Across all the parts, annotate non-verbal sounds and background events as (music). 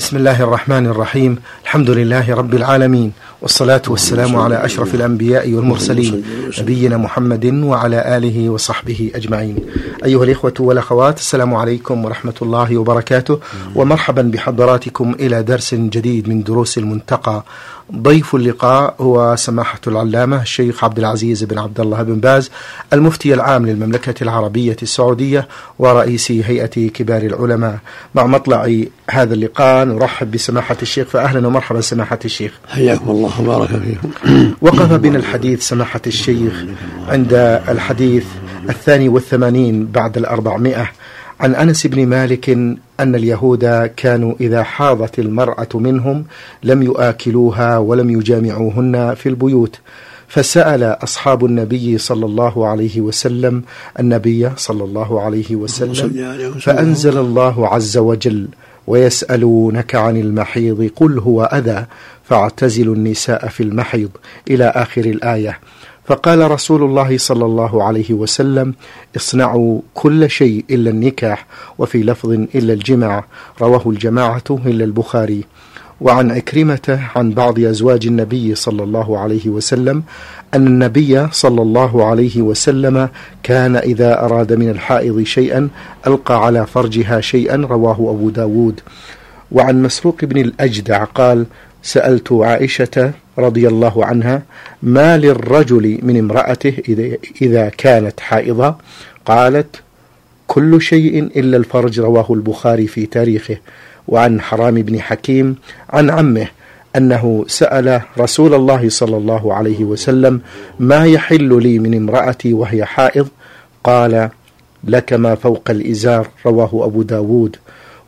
بسم الله الرحمن الرحيم الحمد لله رب العالمين والصلاة والسلام على أشرف الأنبياء والمرسلين نبينا محمد وعلى آله وصحبه أجمعين أيها الإخوة والأخوات السلام عليكم ورحمة الله وبركاته ومرحبا بحضراتكم إلى درس جديد من دروس المنتقى ضيف اللقاء هو سماحة العلامة الشيخ عبد العزيز بن عبد الله بن باز المفتي العام للمملكة العربية السعودية ورئيس هيئة كبار العلماء. مع مطلع هذا اللقاء نرحب بسماحة الشيخ فأهلا ومرحبا سماحة الشيخ. حياكم الله وبارك فيكم. (clears throat) وقف بنا الحديث سماحة الشيخ عند الحديث الثاني والثمانين بعد الأربعمائة. عن أنس بن مالك أن اليهود كانوا إذا حاضت المرأة منهم لم يآكلوها ولم يجامعوهن في البيوت فسأل أصحاب النبي صلى الله عليه وسلم النبي صلى الله عليه وسلم فأنزل الله عز وجل ويسألونك عن المحيض قل هو أذى فاعتزلوا النساء في المحيض إلى آخر الآية. فقال رسول الله صلى الله عليه وسلم اصنعوا كل شيء إلا النكاح وفي لفظ إلا الجماع رواه الجماعة إلا البخاري. وعن عكرمة عن بعض أزواج النبي صلى الله عليه وسلم أن النبي صلى الله عليه وسلم كان إذا أراد من الحائض شيئا ألقى على فرجها شيئا رواه أبو داود. وعن مسروق بن الأجدع قال سألت عائشة رضي الله عنها ما للرجل من امرأته إذا كانت حائضة؟ قالت كل شيء إلا الفرج رواه البخاري في تاريخه وعن حرام بن حكيم عن عمه أنه سأل رسول الله صلى الله عليه وسلم ما يحل لي من امرأتي وهي حائض؟ قال لك ما فوق الإزار رواه أبو داود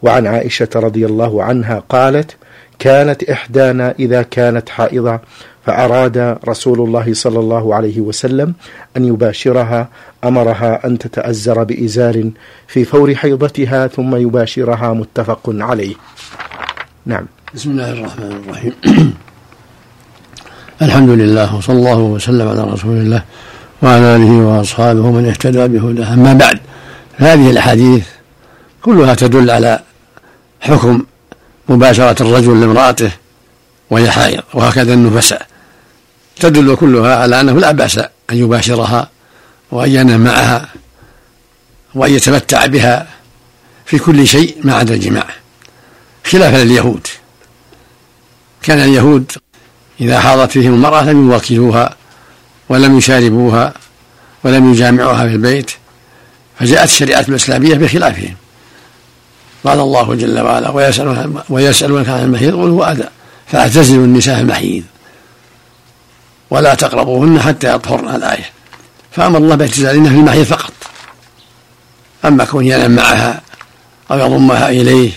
وعن عائشة رضي الله عنها قالت كانت إحدانا إذا كانت حائضة فأراد رسول الله صلى الله عليه وسلم أن يباشرها أمرها أن تتأزر بإزار في فور حيضتها ثم يباشرها متفق عليه. نعم. بسم الله الرحمن الرحيم. (clears throat) الحمد لله وصلى الله وسلم على رسول الله وعلى آله وأصحابه ومن اهتدى بهداه. أما بعد هذه الأحاديث كلها تدل على حكم مباشرة الرجل لامرأته وهي حائض وهكذا النفساء. تدل كلها على أنه لا بأس أن يباشرها وأن ينام معها وأن يتمتع بها في كل شيء ما عدا الجماع. خلافا لليهود كان اليهود إذا حاضت فيهم المرأة لم يوكلوها ولم يشاربوها ولم يجامعوها في البيت فجاءت الشريعة الإسلامية بخلافهم. قال الله جل وعلا ويسألونك ويسألونك عن المحيض قل هو أذى فاعتزلوا النساء المحيض ولا تقربوهن حتى يطهرن. الآية. فأمر الله باعتزالهن في المحيض فقط. أما كون ينام معها أو يضمها إليه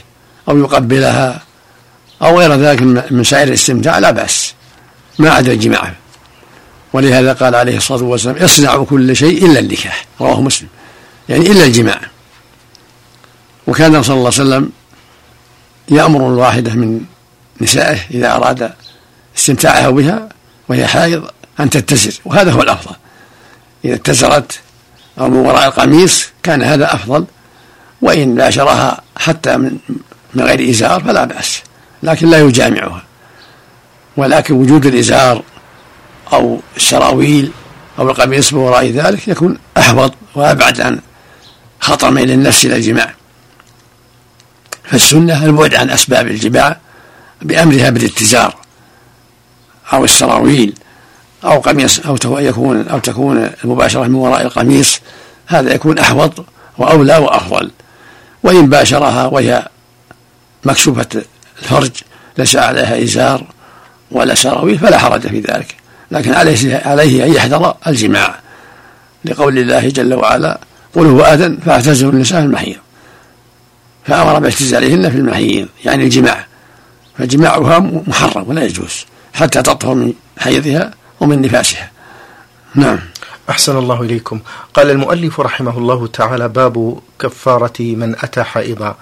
أو يقبلها أو غير ذلك من سائر الاستمتاع لا بأس. ما عدا الجماع. ولهذا قال عليه الصلاة والسلام اصنعوا كل شيء إلا النكاح. رواه مسلم. يعني إلا الجماع. وكان صلى الله عليه وسلم يأمر الواحدة من نسائه إذا أراد استمتاعها بها وهي حائض أن تتزر وهذا هو الأفضل. إذا اتزرت أو من وراء القميص كان هذا أفضل وإن باشرها حتى من غير إزار فلا بأس لكن لا يجامعها. ولكن وجود الإزار أو السراويل أو القميص من وراء ذلك يكون أحوط وأبعد عن خطر ميل النفس إلى الجماع. فالسنة البعد عن أسباب الجماع بأمرها بالاتزار أو السراويل أو قميص أو يكون أو تكون المباشرة من وراء القميص. هذا يكون أحوط وأولى وأفضل. وإن باشرها وهي مكشوفة الفرج ليس عليها إزار ولا سراويل فلا حرج في ذلك. لكن عليه عليه أن يحذر الجماع. لقول الله جل وعلا قل هو أذن فاعتزلوا النساء المحيض. فأمر باعتزالهن في المحيض يعني الجماع. فجماعها محرم ولا يجوز حتى تطهر من حيضها ومن نفاسها. نعم. أحسن الله إليكم. قال المؤلف رحمه الله تعالى باب كفارة من أتى حائضا.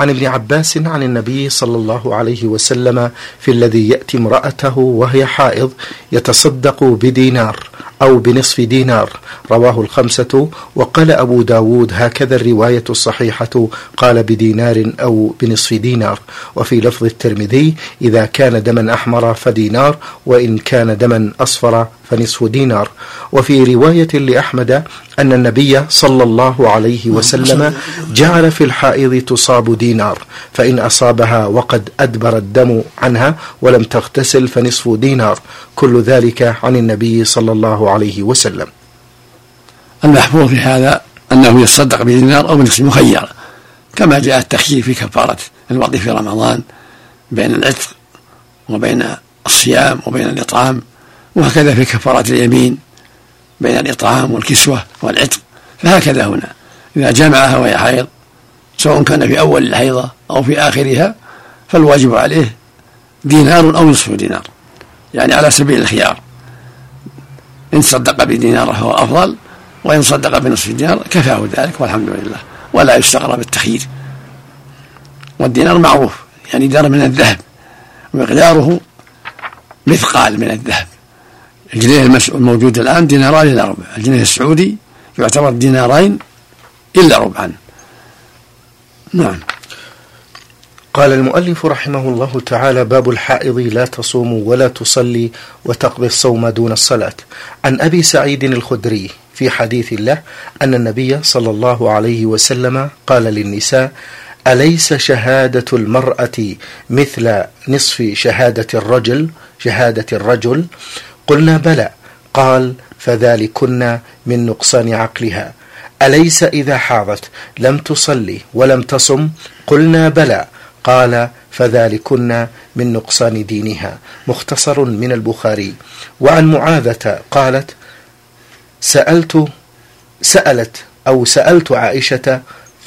عن ابن عباس عن النبي صلى الله عليه وسلم في الذي يأتي امرأته وهي حائض يتصدق بدينار. أو بنصف دينار. رواه الخمسة. وقال أبو داود هكذا الرواية الصحيحة. قال بدينار أو بنصف دينار. وفي لفظ الترمذي إذا كان دما أحمر فدينار وإن كان دما أصفر فنصف دينار. وفي رواية لأحمد أن النبي صلى الله عليه وسلم جعل في الحائض تصاب دينار فإن أصابها وقد أدبر الدم عنها ولم تغتسل فنصف دينار. كل ذلك عن النبي صلى الله عليه وسلم. المحفوظ في هذا أنه يتصدق بدينار أو بنصف مخير كما جاء التخيير في كفارة الوضع في رمضان بين العتق وبين الصيام وبين الإطعام وهكذا في كفارة اليمين بين الإطعام والكسوة والعتق فهكذا هنا. إذا جمعها وهي حيض سواء كان في أول الحيضة أو في آخرها فالواجب عليه دينار أو نصف دينار يعني على سبيل الخيار. إن صدق بدينار فهو أفضل وإن صدق بنصف دينار كفاه ذلك والحمد لله ولا يستغرب التخيير. والدينار معروف يعني دار من الذهب مقداره مثقال من الذهب. الجنيه الموجود الآن ديناران إلى ربع الجنيه السعودي يعتبر دينارين إلا ربعا. نعم. قال المؤلف رحمه الله تعالى باب الحائض لا تصوم ولا تصلي وتقضي الصوم دون الصلاة عن أبي سعيد الخدري في حديث الله أن النبي صلى الله عليه وسلم قال للنساء أليس شهادة المرأة مثل نصف شهادة الرجل شهادة الرجل؟ قلنا بلى قال فذلكن من نقصان عقلها أليس إذا حاضت؟ لم تصلي ولم تصم؟ قلنا بلى قال فذلكن من نقصان دينها. مختصر من البخاري. وعن معاذة قالت سألت سألت أو سألت عائشة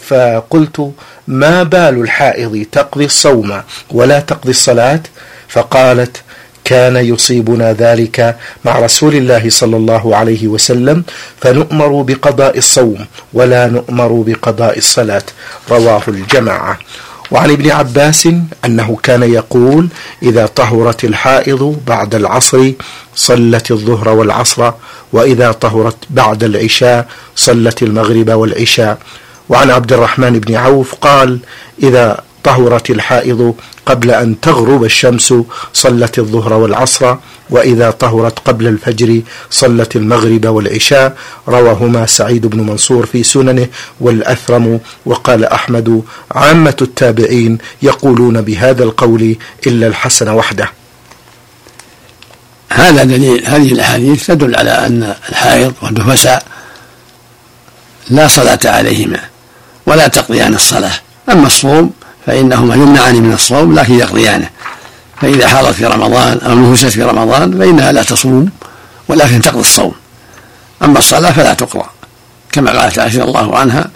فقلت ما بال الحائض تقضي الصوم ولا تقضي الصلاة؟ فقالت كان يصيبنا ذلك مع رسول الله صلى الله عليه وسلم فنؤمر بقضاء الصوم ولا نؤمر بقضاء الصلاة. رواه الجماعة. وعن ابن عباس أنه كان يقول إذا طهرت الحائض بعد العصر صلت الظهر والعصر وإذا طهرت بعد العشاء صلت المغرب والعشاء. وعن عبد الرحمن بن عوف قال إذا طهرت الحائض قبل أن تغرب الشمس صلت الظهر والعصر. وإذا طهرت قبل الفجر صلت المغرب والعشاء. رواهما سعيد بن منصور في سننه والأثرم. وقال أحمد عامة التابعين يقولون بهذا القول إلا الحسن وحده. هذا دليل هذه الأحاديث تدل على أن الحائض والنفساء لا صلاة عليهما ولا تقضيان الصلاة. أما الصوم فإنهما يمنعان من الصوم لكن يقضيانه. فإذا حاضت في رمضان أو نفست في رمضان فإنها لا تصوم ولكن تقضي الصوم. أما الصلاة فلا تقضى كما قالت عائشة الله عنها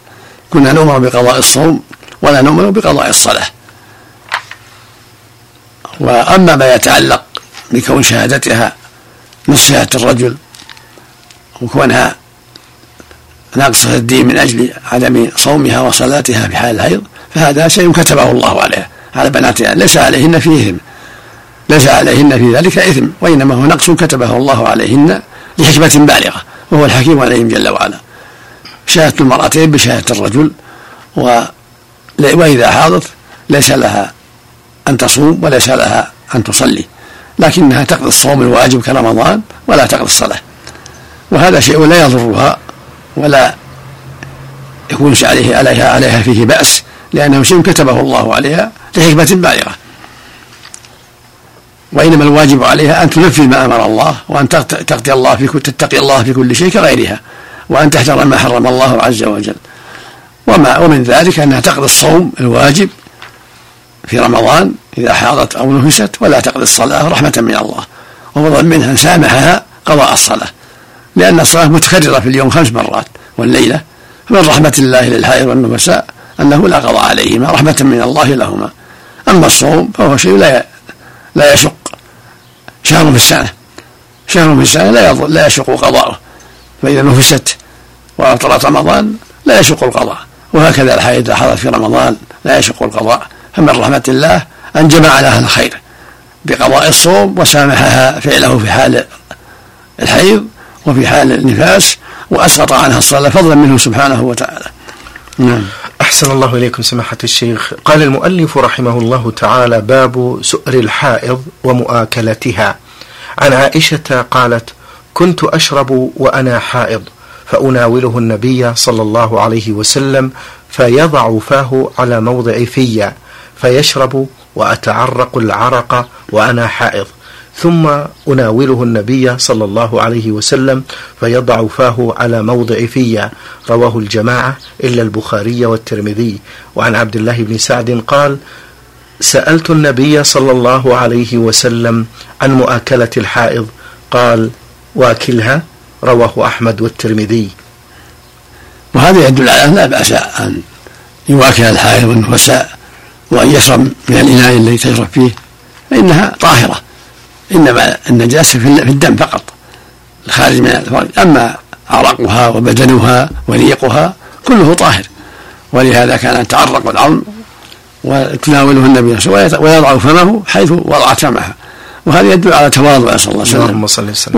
كنا نؤمر بقضاء الصوم ولا نؤمر بقضاء الصلاة. وأما ما يتعلق بكون شهادتها شهادة الرجل وكونها ناقصة الدين من أجل عدم صومها وصلاتها في حال الحيض فهذا شيء كتبه الله عليها على بناتها ليس عليهن فيه إثم ليس عليهن في ذلك إثم وإنما هو نقص كتبه الله عليهن لحكمة بالغة وهو الحكيم عليهم جل وعلا. شهادة المرأتين بشهادة الرجل و وإذا حاضت ليس لها أن تصوم وليس لها أن تصلي لكنها تقضي الصوم الواجب كرمضان ولا تقضي الصلاة. وهذا شيء لا يضرها ولا يكون عليه عليها عليها فيه بأس لأنه شيء كتبه الله عليها لحكمة بالغة. وإنما الواجب عليها أن تنفذ ما أمر الله وأن تقضي الله في تتقي الله في كل شيء كغيرها وأن تحذر ما حرم الله عز وجل. وما ومن ذلك أنها تقضي الصوم الواجب في رمضان إذا حاضت أو نفست ولا تقضي الصلاة رحمة من الله. وفضلا منها أن سامحها قضاء الصلاة. لأن الصلاة متكررة في اليوم خمس مرات والليلة. فمن رحمة الله للحائض والنفساء أنه لا قضاء عليهما رحمة من الله لهما. أما الصوم فهو شيء لا لا يشق شهر في السنة. شهر في السنة لا لا يشق قضاؤه فإذا نفست وأفطرت رمضان لا يشق القضاء. وهكذا الحائض إذا حضرت في رمضان لا يشق القضاء. فمن رحمة الله أن جمع لها الخير بقضاء الصوم وسامحها فعله في حال الحيض وفي حال النفاس وأسقط عنها الصلاة فضلا منه سبحانه وتعالى. نعم. أحسن الله إليكم سماحة الشيخ. قال المؤلف رحمه الله تعالى باب سؤر الحائض ومؤاكلتها. عن عائشة قالت كنت أشرب وأنا حائض فأناوله النبي صلى الله عليه وسلم فيضع فاه على موضع في فيشرب وأتعرق العرق وأنا حائض. ثم أناوله النبي صلى الله عليه وسلم فيضع فاه على موضع في رواه الجماعة إلا البخاري والترمذي. وعن عبد الله بن سعد قال سألت النبي صلى الله عليه وسلم عن مؤاكلة الحائض. قال واكلها. رواه أحمد والترمذي. وهذا يدل على أن لا بأس أن يواكل الحائض النفساء وأن يشرب من الإناء الذي تشرب فيه فإنها طاهرة. إنما النجاسة في الدم فقط الخارج من الفرج أما عرقها وبدنها وريقها كله طاهر ولهذا كان يتعرق العظم وتناوله النبي صلى الله عليه وسلم ويضع فمه حيث وضعت فمها. وهذا يدل على تواضع صلى الله عليه وسلم.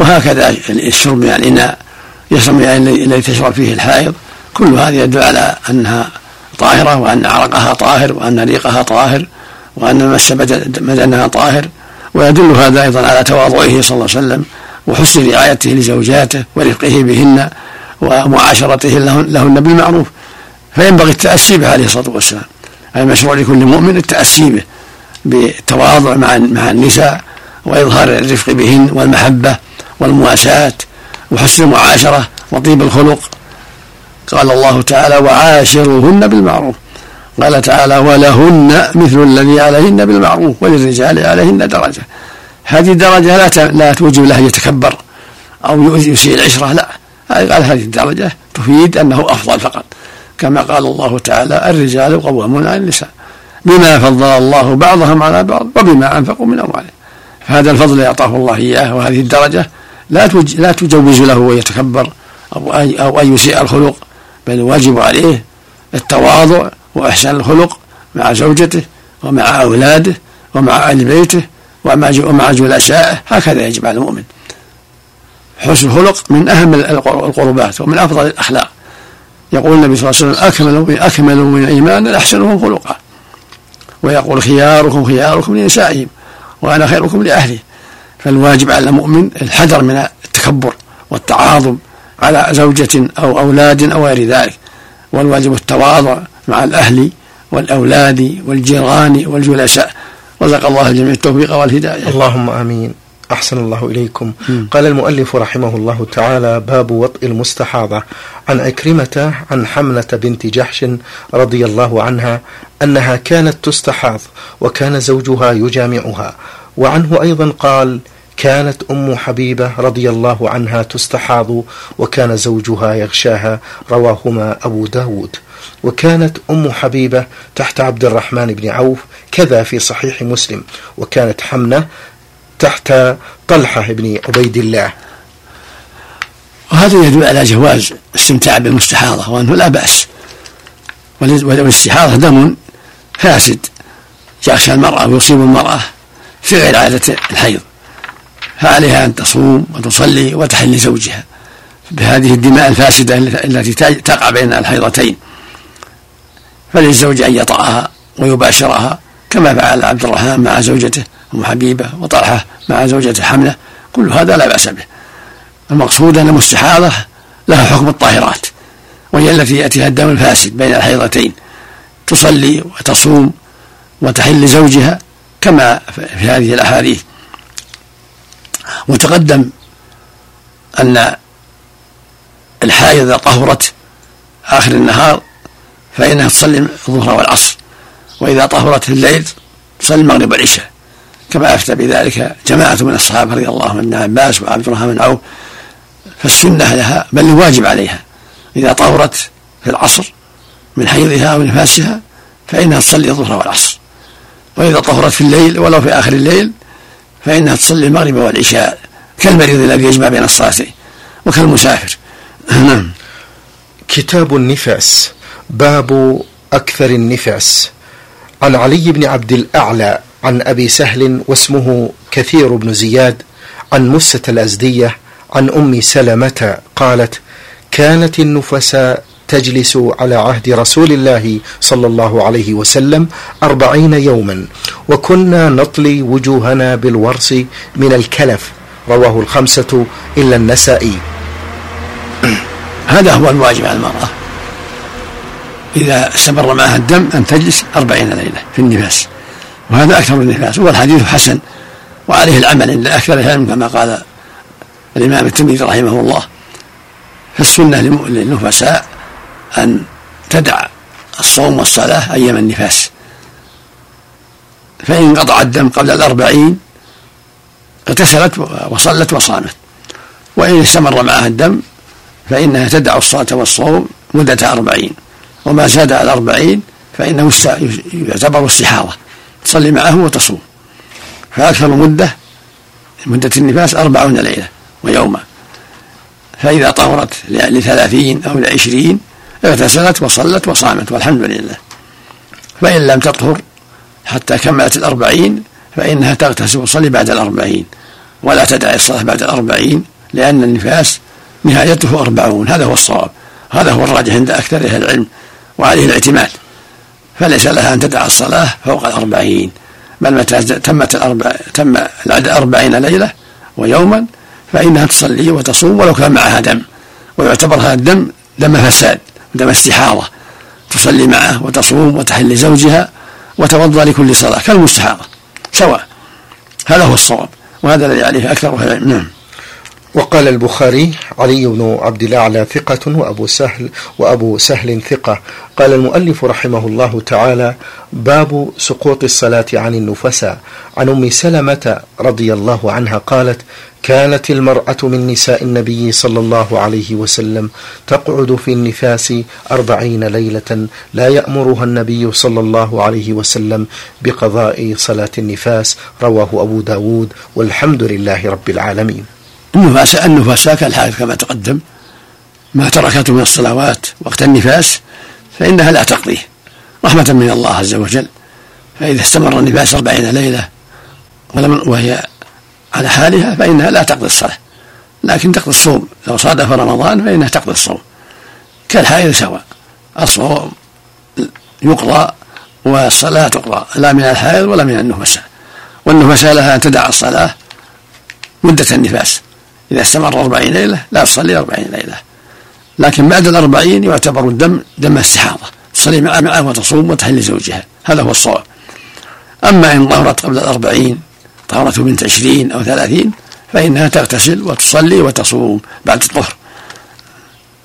وهكذا الشرب من الإناء يشرب من الذي تشرب فيه الحائض كل هذا يدل على أنها طاهرة وأن عرقها طاهر وأن ريقها طاهر وأن مس بدنها طاهر ويدل هذا أيضا على تواضعه صلى الله عليه وسلم وحسن رعايته لزوجاته ورفقه بهن ومعاشرته لهن بالمعروف. فينبغي التأسي به عليه الصلاة والسلام. المشروع لكل مؤمن التأسي به بالتواضع مع مع النساء وإظهار الرفق بهن والمحبة والمواساة وحسن المعاشرة وطيب الخلق. قال الله تعالى وعاشروهن بالمعروف. قال تعالى ولهن مثل الذي عليهن بالمعروف وللرجال عليهن درجة. هذه الدرجة لا لا توجب له يتكبر أو يسيء العشرة لا. قال هذه الدرجة تفيد أنه أفضل فقط. كما قال الله تعالى الرجال قوامون على النساء بما فضل الله بعضهم على بعض وبما أنفقوا من أموالهم. فهذا الفضل يعطاه الله إياه وهذه الدرجة لا لا تجوز له ويتكبر أو أو أن يسيء الخلق بل الواجب عليه التواضع وإحسان الخلق مع زوجته ومع أولاده ومع أهل بيته ومع ومع جلسائه. هكذا يجب على المؤمن. حسن الخلق من أهم القربات ومن أفضل الأخلاق. يقول النبي صلى الله عليه وسلم أكمل أكمل من الإيمان أحسنهم خلقا. ويقول خياركم خياركم لنسائهم وأنا خيركم لأهلي. فالواجب على المؤمن الحذر من التكبر والتعاظم على زوجة أو أولاد أو غير ذلك. والواجب التواضع مع الأهل والأولاد والجيران والجلساء. رزق الله الجميع التوفيق والهداية. اللهم آمين. أحسن الله إليكم. م. قال المؤلف رحمه الله تعالى باب وطء المستحاضة. عن أكرمة عن حملة بنت جحش رضي الله عنها أنها كانت تستحاض وكان زوجها يجامعها. وعنه أيضا قال كانت أم حبيبة رضي الله عنها تستحاض وكان زوجها يغشاها. رواهما أبو داود. وكانت أم حبيبة تحت عبد الرحمن بن عوف كذا في صحيح مسلم وكانت حمنة تحت طلحة بن عبيد الله. وهذا يدل على جواز الاستمتاع بالمستحاضة وأنه لا بأس. والاستحاضة دم فاسد يغشى المرأة ويصيب المرأة في غير عادة الحيض. فعليها أن تصوم وتصلي وتحل زوجها بهذه الدماء الفاسدة التي تقع بين الحيضتين. فللزوج أن يطأها ويباشرها كما فعل عبد الرحمن مع زوجته أم حبيبة وطلحة مع زوجته حملة. كل هذا لا بأس به. المقصود أن المستحاضة لها حكم الطاهرات وهي التي يأتيها الدم الفاسد بين الحيضتين. تصلي وتصوم وتحل زوجها كما في هذه الأحاديث. وتقدم أن الحائض إذا طهرت آخر النهار فإنها تصلي الظهر والعصر. وإذا طهرت في الليل تصلي المغرب والعشاء. كما أفتى بذلك جماعة من الصحابة رضي الله عنهم ابن عباس وعبد الرحمن بن عوف فالسنة لها بل الواجب عليها. إذا طهرت في العصر من حيضها أو نفاسها فإنها تصلي الظهر والعصر. وإذا طهرت في الليل ولو في آخر الليل فإنها تصلي المغرب والعشاء كالمريض الذي يجمع بين الصلاتين وكالمسافر. (clears throat) نعم. كتاب النفاس. باب أكثر النفاس. عن علي بن عبد الأعلى عن أبي سهل واسمه كثير بن زياد عن مسة الأزدية عن أم سلمة قالت كانت النفساء تجلس على عهد رسول الله صلى الله عليه وسلم أربعين يوما وكنا نطلي وجوهنا بالورس من الكلف. رواه الخمسة إلا النسائي. هذا هو الواجب على المرأة. إذا استمر معها الدم أن تجلس أربعين ليلة في النفاس. وهذا أكثر النفاس والحديث حسن. وعليه العمل عند أكثر العلم كما قال الإمام الترمذي رحمه الله. فالسنة للنفساء أن تدع الصوم والصلاة أيام النفاس. فإن انقطع الدم قبل الأربعين اغتسلت وصلت وصامت. وإن استمر معها الدم فإنها تدع الصلاة والصوم مدة أربعين. وما زاد على الأربعين فإنه يعتبر استحاضة تصلي معه وتصوم. فأكثر مدة مدة النفاس أربعون ليلة ويوما. فإذا طهرت لثلاثين أو لعشرين اغتسلت وصلت وصامت والحمد لله. فإن لم تطهر حتى كملت الأربعين فإنها تغتسل وتصلي بعد الأربعين. ولا تدع الصلاة بعد الأربعين لأن النفاس نهايته أربعون. هذا هو الصواب. هذا هو الراجح عند أكثر أهل العلم. وعليه الاعتماد. فليس لها أن تدع الصلاة فوق الأربعين بل متى تمت الأربع تم العدد أربعين ليلة ويوما فإنها تصلي وتصوم ولو كان معها دم. ويعتبر هذا الدم دم فساد دم استحاضة تصلي معه وتصوم وتحل زوجها وتوضأ لكل صلاة كالمستحاضة سواء. هذا هو الصواب وهذا الذي عليه أكثر أهل العلم. نعم. وقال البخاري علي بن عبد الأعلى ثقة وأبو سهل وأبو سهل ثقة. قال المؤلف رحمه الله تعالى باب سقوط الصلاة عن النفساء. عن أم سلمة رضي الله عنها قالت كانت المرأة من نساء النبي صلى الله عليه وسلم تقعد في النفاس أربعين ليلة لا يأمرها النبي صلى الله عليه وسلم بقضاء صلاة النفاس. رواه أبو داود والحمد لله رب العالمين. النفاس النفاساء كالحائض كما تقدم. ما تركته من الصلوات وقت النفاس فإنها لا تقضيه رحمة من الله عز وجل. فإذا استمر النفاس أربعين ليلة ولم وهي على حالها فإنها لا تقضي الصلاة. لكن تقضي الصوم. لو صادف رمضان فإنها تقضي الصوم. كالحائض سواء. الصوم يقضى والصلاة تقضى. لا من الحائض ولا من النفساء والنفساء لها أن تدع الصلاة مدة النفاس. إذا استمر أربعين ليلة لا تصلي أربعين ليلة. لكن بعد الأربعين يعتبر الدم دم استحاضة تصلي معه وتصوم وتحل زوجها هذا هو الصواب. أما إن ظهرت قبل الأربعين طهرته بنت عشرين أو ثلاثين فإنها تغتسل وتصلي وتصوم بعد الظهر.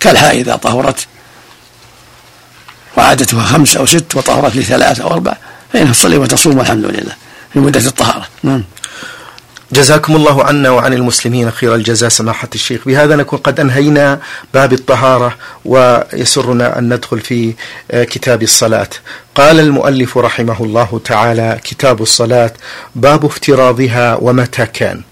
كالحاء إذا طهرت وعادتها خمس أو ست وطهرت لثلاث أو أربع فإنها تصلي وتصوم والحمد لله في مدة الطهارة. نعم. جزاكم الله عنا وعن المسلمين خير الجزاء سماحة الشيخ. بهذا نكون قد أنهينا باب الطهارة ويسرنا أن ندخل في آه، كتاب الصلاة. قال المؤلف رحمه الله تعالى كتاب الصلاة باب افتراضها ومتى كان.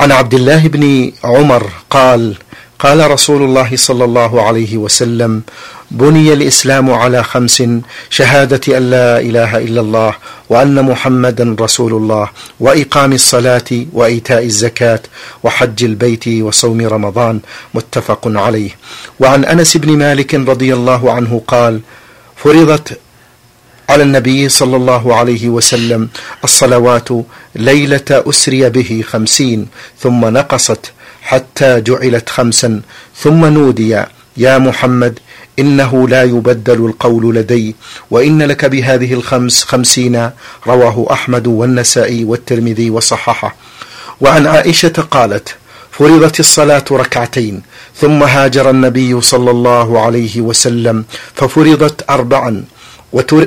عن عبد الله بن عمر قال قال رسول الله صلى الله عليه وسلم بني الإسلام على خمس شهادة أن لا إله إلا الله وأن محمدا رسول الله وإقام الصلاة وإيتاء الزكاة وحج البيت وصوم رمضان. متفق عليه. وعن أنس بن مالك رضي الله عنه قال فرضت على النبي صلى الله عليه وسلم الصلوات ليلة أسري به خمسين ثم نقصت حتى جعلت خمسا ثم نودي يا محمد إنه لا يبدل القول لدي وإن لك بهذه الخمس خمسين رواه أحمد والنسائي والترمذي وصححه. وعن عائشة قالت فرضت الصلاة ركعتين ثم هاجر النبي صلى الله عليه وسلم ففرضت أربعا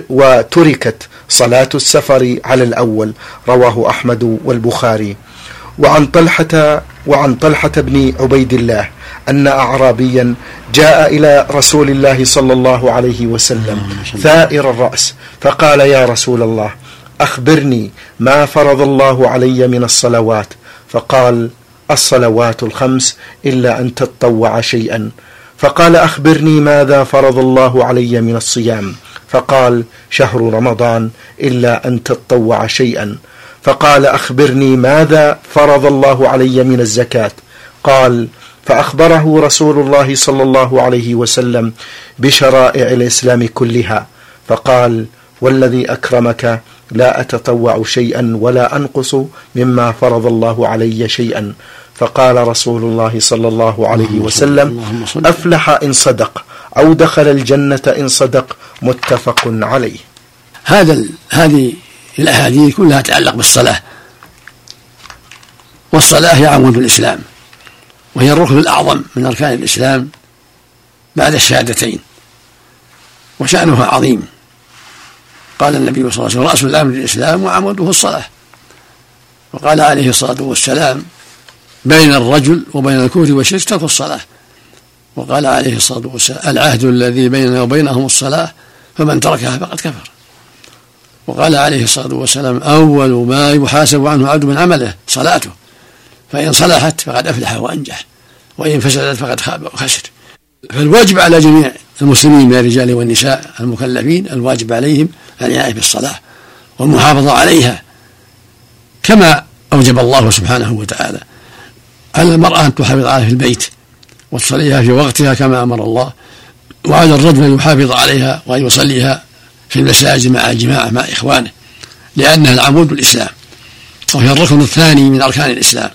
وتركت صلاة السفر على الأول رواه أحمد والبخاري. وعن طلحة وعن طلحة بن عبيد الله أن أعرابيا جاء إلى رسول الله صلى الله عليه وسلم ثائر الرأس فقال يا رسول الله أخبرني ما فرض الله علي من الصلوات. فقال الصلوات الخمس إلا أن تتطوع شيئا. فقال أخبرني ماذا فرض الله علي من الصيام. فقال شهر رمضان إلا أن تتطوع شيئا. فقال أخبرني ماذا فرض الله علي من الزكاة. قال فأخبره رسول الله صلى الله عليه وسلم بشرائع الإسلام كلها. فقال والذي أكرمك لا أتطوع شيئا ولا أنقص مما فرض الله علي شيئا. فقال رسول الله صلى الله عليه وسلم أفلح إن صدق أو دخل الجنة إن صدق متفق عليه. هذا هذه الأحاديث كلها تتعلق بالصلاة. والصلاة هي عمود الإسلام وهي الركن الأعظم من أركان الإسلام بعد الشهادتين وشأنها عظيم. قال النبي صلى الله عليه وسلم رأس الأمر الإسلام وعموده الصلاة. وقال عليه الصلاة والسلام بين الرجل وبين الكفر والشرك ترك الصلاة. وقال عليه الصلاة والسلام العهد الذي بيننا وبينهم الصلاة فمن تركها فقد كفر. وقال عليه الصلاة والسلام أول ما يحاسب عنه عبد من عمله صلاته فإن صلحت فقد أفلح وأنجح وإن فسدت فقد خاب وخسر. فالواجب على جميع المسلمين من الرجال والنساء المكلفين الواجب عليهم العناية بالصلاة والمحافظة عليها. كما أوجب الله سبحانه وتعالى على المرأة أن تحافظ عليها في البيت وتصليها في وقتها كما أمر الله وعلى الرجل أن يحافظ عليها وأن يصليها في المساجد مع الجماعة مع إخوانه لأنها العمود الإسلام. وهي الركن الثاني من أركان الإسلام.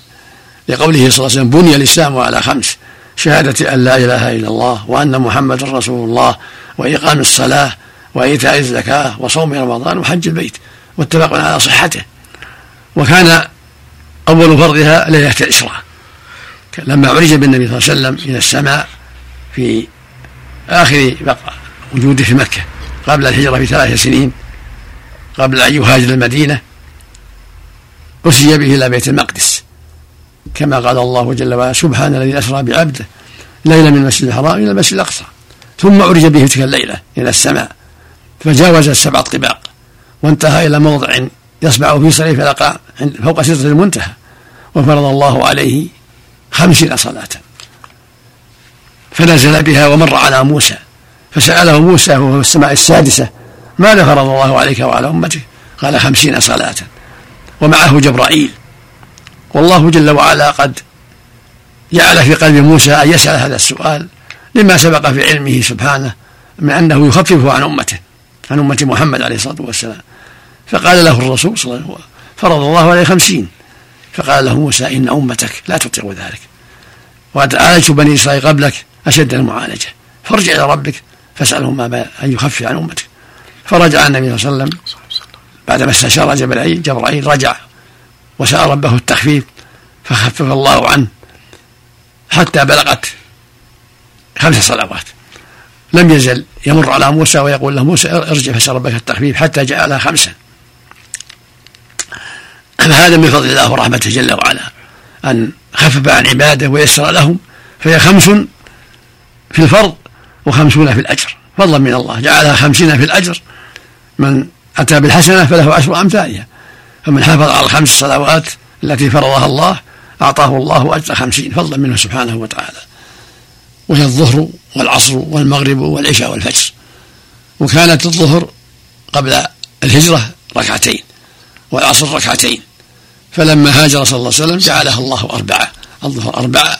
لقوله صلى الله عليه وسلم بني الإسلام على خمس شهادة أن لا إله إلا الله وأن محمدا رسول الله وإقام الصلاة وإيتاء الزكاة وصوم رمضان وحج البيت متفق على صحته. وكان أول فرضها ليلة الإسراء. لما عرج بالنبي صلى الله عليه وسلم إلى السماء في آخر وجوده في مكة. قبل الهجرة بثلاث سنين قبل أن يهاجر المدينة أسري به إلى بيت المقدس. كما قال الله جل وعلا سبحان الذي أسرى بعبده ليلة من المسجد الحرام إلى المسجد الأقصى ثم عرج به تلك الليلة إلى السماء فجاوز السبع طباق وانتهى إلى موضع يصبع في صريف الأقام فوق سدرة المنتهى وفرض الله عليه خمسين صلاة. فنزل بها ومر على موسى فسأله موسى وهو في السماء السادسة ماذا فرض الله عليك وعلى أمتك؟ قال خمسين صلاة. ومعه جبرائيل. والله جل وعلا قد جعل في قلب موسى أن يسأل هذا السؤال لما سبق في علمه سبحانه من أنه يخفف عن أمته عن أمة محمد عليه الصلاة والسلام. فقال له الرسول صلى الله عليه وسلم فرض الله عليه خمسين. فقال له موسى إن أمتك لا تطيق ذلك. وقد عالجت بني إسرائيل قبلك أشد المعالجة. فارجع إلى ربك فاسأله ما أن يخفف عن أمتك. فرجع النبي صلى الله عليه وسلم. بعدما استشار جبرائيل جبرائيل رجع وسأل ربه التخفيف فخفف الله عنه حتى بلغت خمس صلوات. لم يزل يمر على موسى ويقول له موسى ارجع فاسأل ربك التخفيف حتى جعلها خمسا فهذا (clears throat) من فضل الله ورحمته جل وعلا أن خفف عن عباده ويسر لهم فهي خمس في الفرض. وخمسون في الأجر. فضلا من الله جعلها خمسين في الأجر. من أتى بالحسنة فله عشر أمثالها. فمن حافظ على الخمس صلوات التي فرضها الله أعطاه الله أجر خمسين. فضلا منه سبحانه وتعالى. وهي الظهر والعصر والمغرب والعشاء والفجر. وكانت الظهر قبل الهجرة ركعتين والعصر ركعتين. فلما هاجر صلى الله عليه وسلم جعلها الله أربعة. الظهر أربعة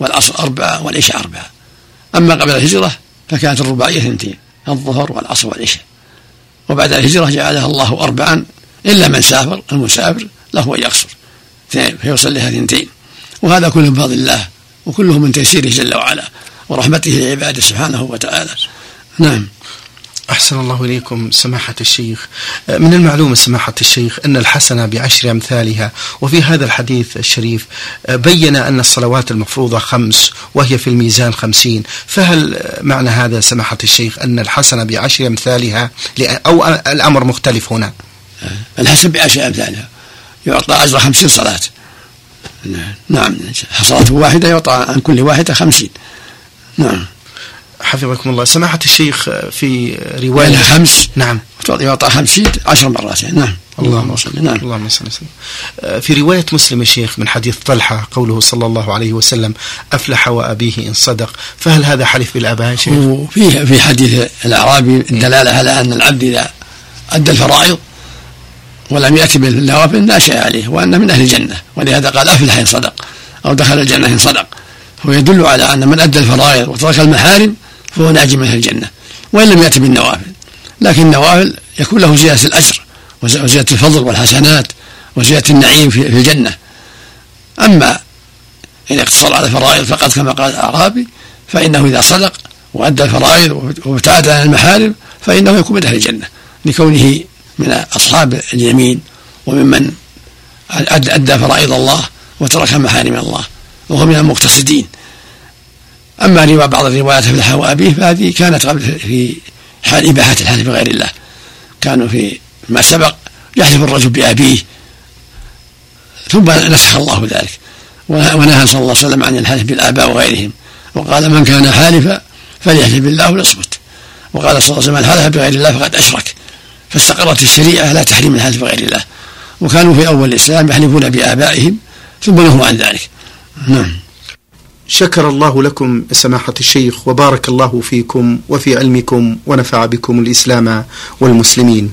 والعصر أربعة والعشاء أربعة. أما قبل الهجرة فكانت الرباعية اثنتين الظهر والعصر والعشاء. وبعد الهجرة جعلها الله أربعا إلا من سافر المسافر له أن يقصر. فيصليها اثنتين وهذا كله بفضل الله وكله من تيسيره جل وعلا ورحمته لعباده سبحانه وتعالى. نعم. أحسن الله إليكم سماحة الشيخ. من المعلوم سماحة الشيخ أن الحسنة بعشر أمثالها وفي هذا الحديث الشريف بين أن الصلوات المفروضة خمس وهي في الميزان خمسين. فهل معنى هذا سماحة الشيخ أن الحسنة بعشر أمثالها أو الأمر مختلف هنا؟ الحسن بعشر أمثالها. يعطى أجر خمسين صلاة. نعم. صلاة واحدة يعطى عن كل واحدة خمسين. نعم. حفظكم الله سماحة الشيخ في رواية. خمس نعم. يعطى خمسين عشر مرات يعني. نعم. اللهم صل نعم. اللهم صل وسلم في رواية مسلم الشيخ من حديث طلحة قوله صلى الله عليه وسلم أفلح وأبيه إن صدق. فهل هذا حلف بالآباء شيخ؟ وفي في حديث الأعرابي الدلالة على أن العبد إذا أدى الفرائض ولم يأتي بالنوافل لا شيء عليه وأنه من أهل الجنة. ولهذا قال أفلح إن صدق أو دخل الجنة إن صدق. هو يدل على أن من أدى الفرائض وترك المحارم فهو ناجي من الجنة وإن لم يأتي بالنوافل. لكن النوافل يكون له زيادة الأجر وزيادة الفضل والحسنات وزيادة النعيم في الجنة. أما إن اقتصر على الفرائض فقط كما قال الأعرابي فإنه إذا صدق وأدى الفرائض وابتعد عن المحارم فإنه يكون من أهل الجنة. لكونه من أصحاب اليمين وممن أدى فرائض الله وترك محارم الله وهو من المقتصدين. أما رواية بعض الروايات في وأبيه فهذه كانت قبل في حال إباحة الحلف بغير الله. كانوا في ما سبق يحلف الرجل بأبيه ثم نسخ الله ذلك. ونهى صلى الله عليه وسلم عن الحلف بالآباء وغيرهم. وقال من كان حالفا فليحلف بالله وليصمت. وقال صلى الله عليه وسلم من حلف بغير الله فقد أشرك. فاستقرت الشريعة لا تحريم الحلف بغير الله. وكانوا في أول الإسلام يحلفون بآبائهم ثم نهوا عن ذلك. نعم. شكر الله لكم سماحة الشيخ وبارك الله فيكم وفي علمكم ونفع بكم الإسلام والمسلمين.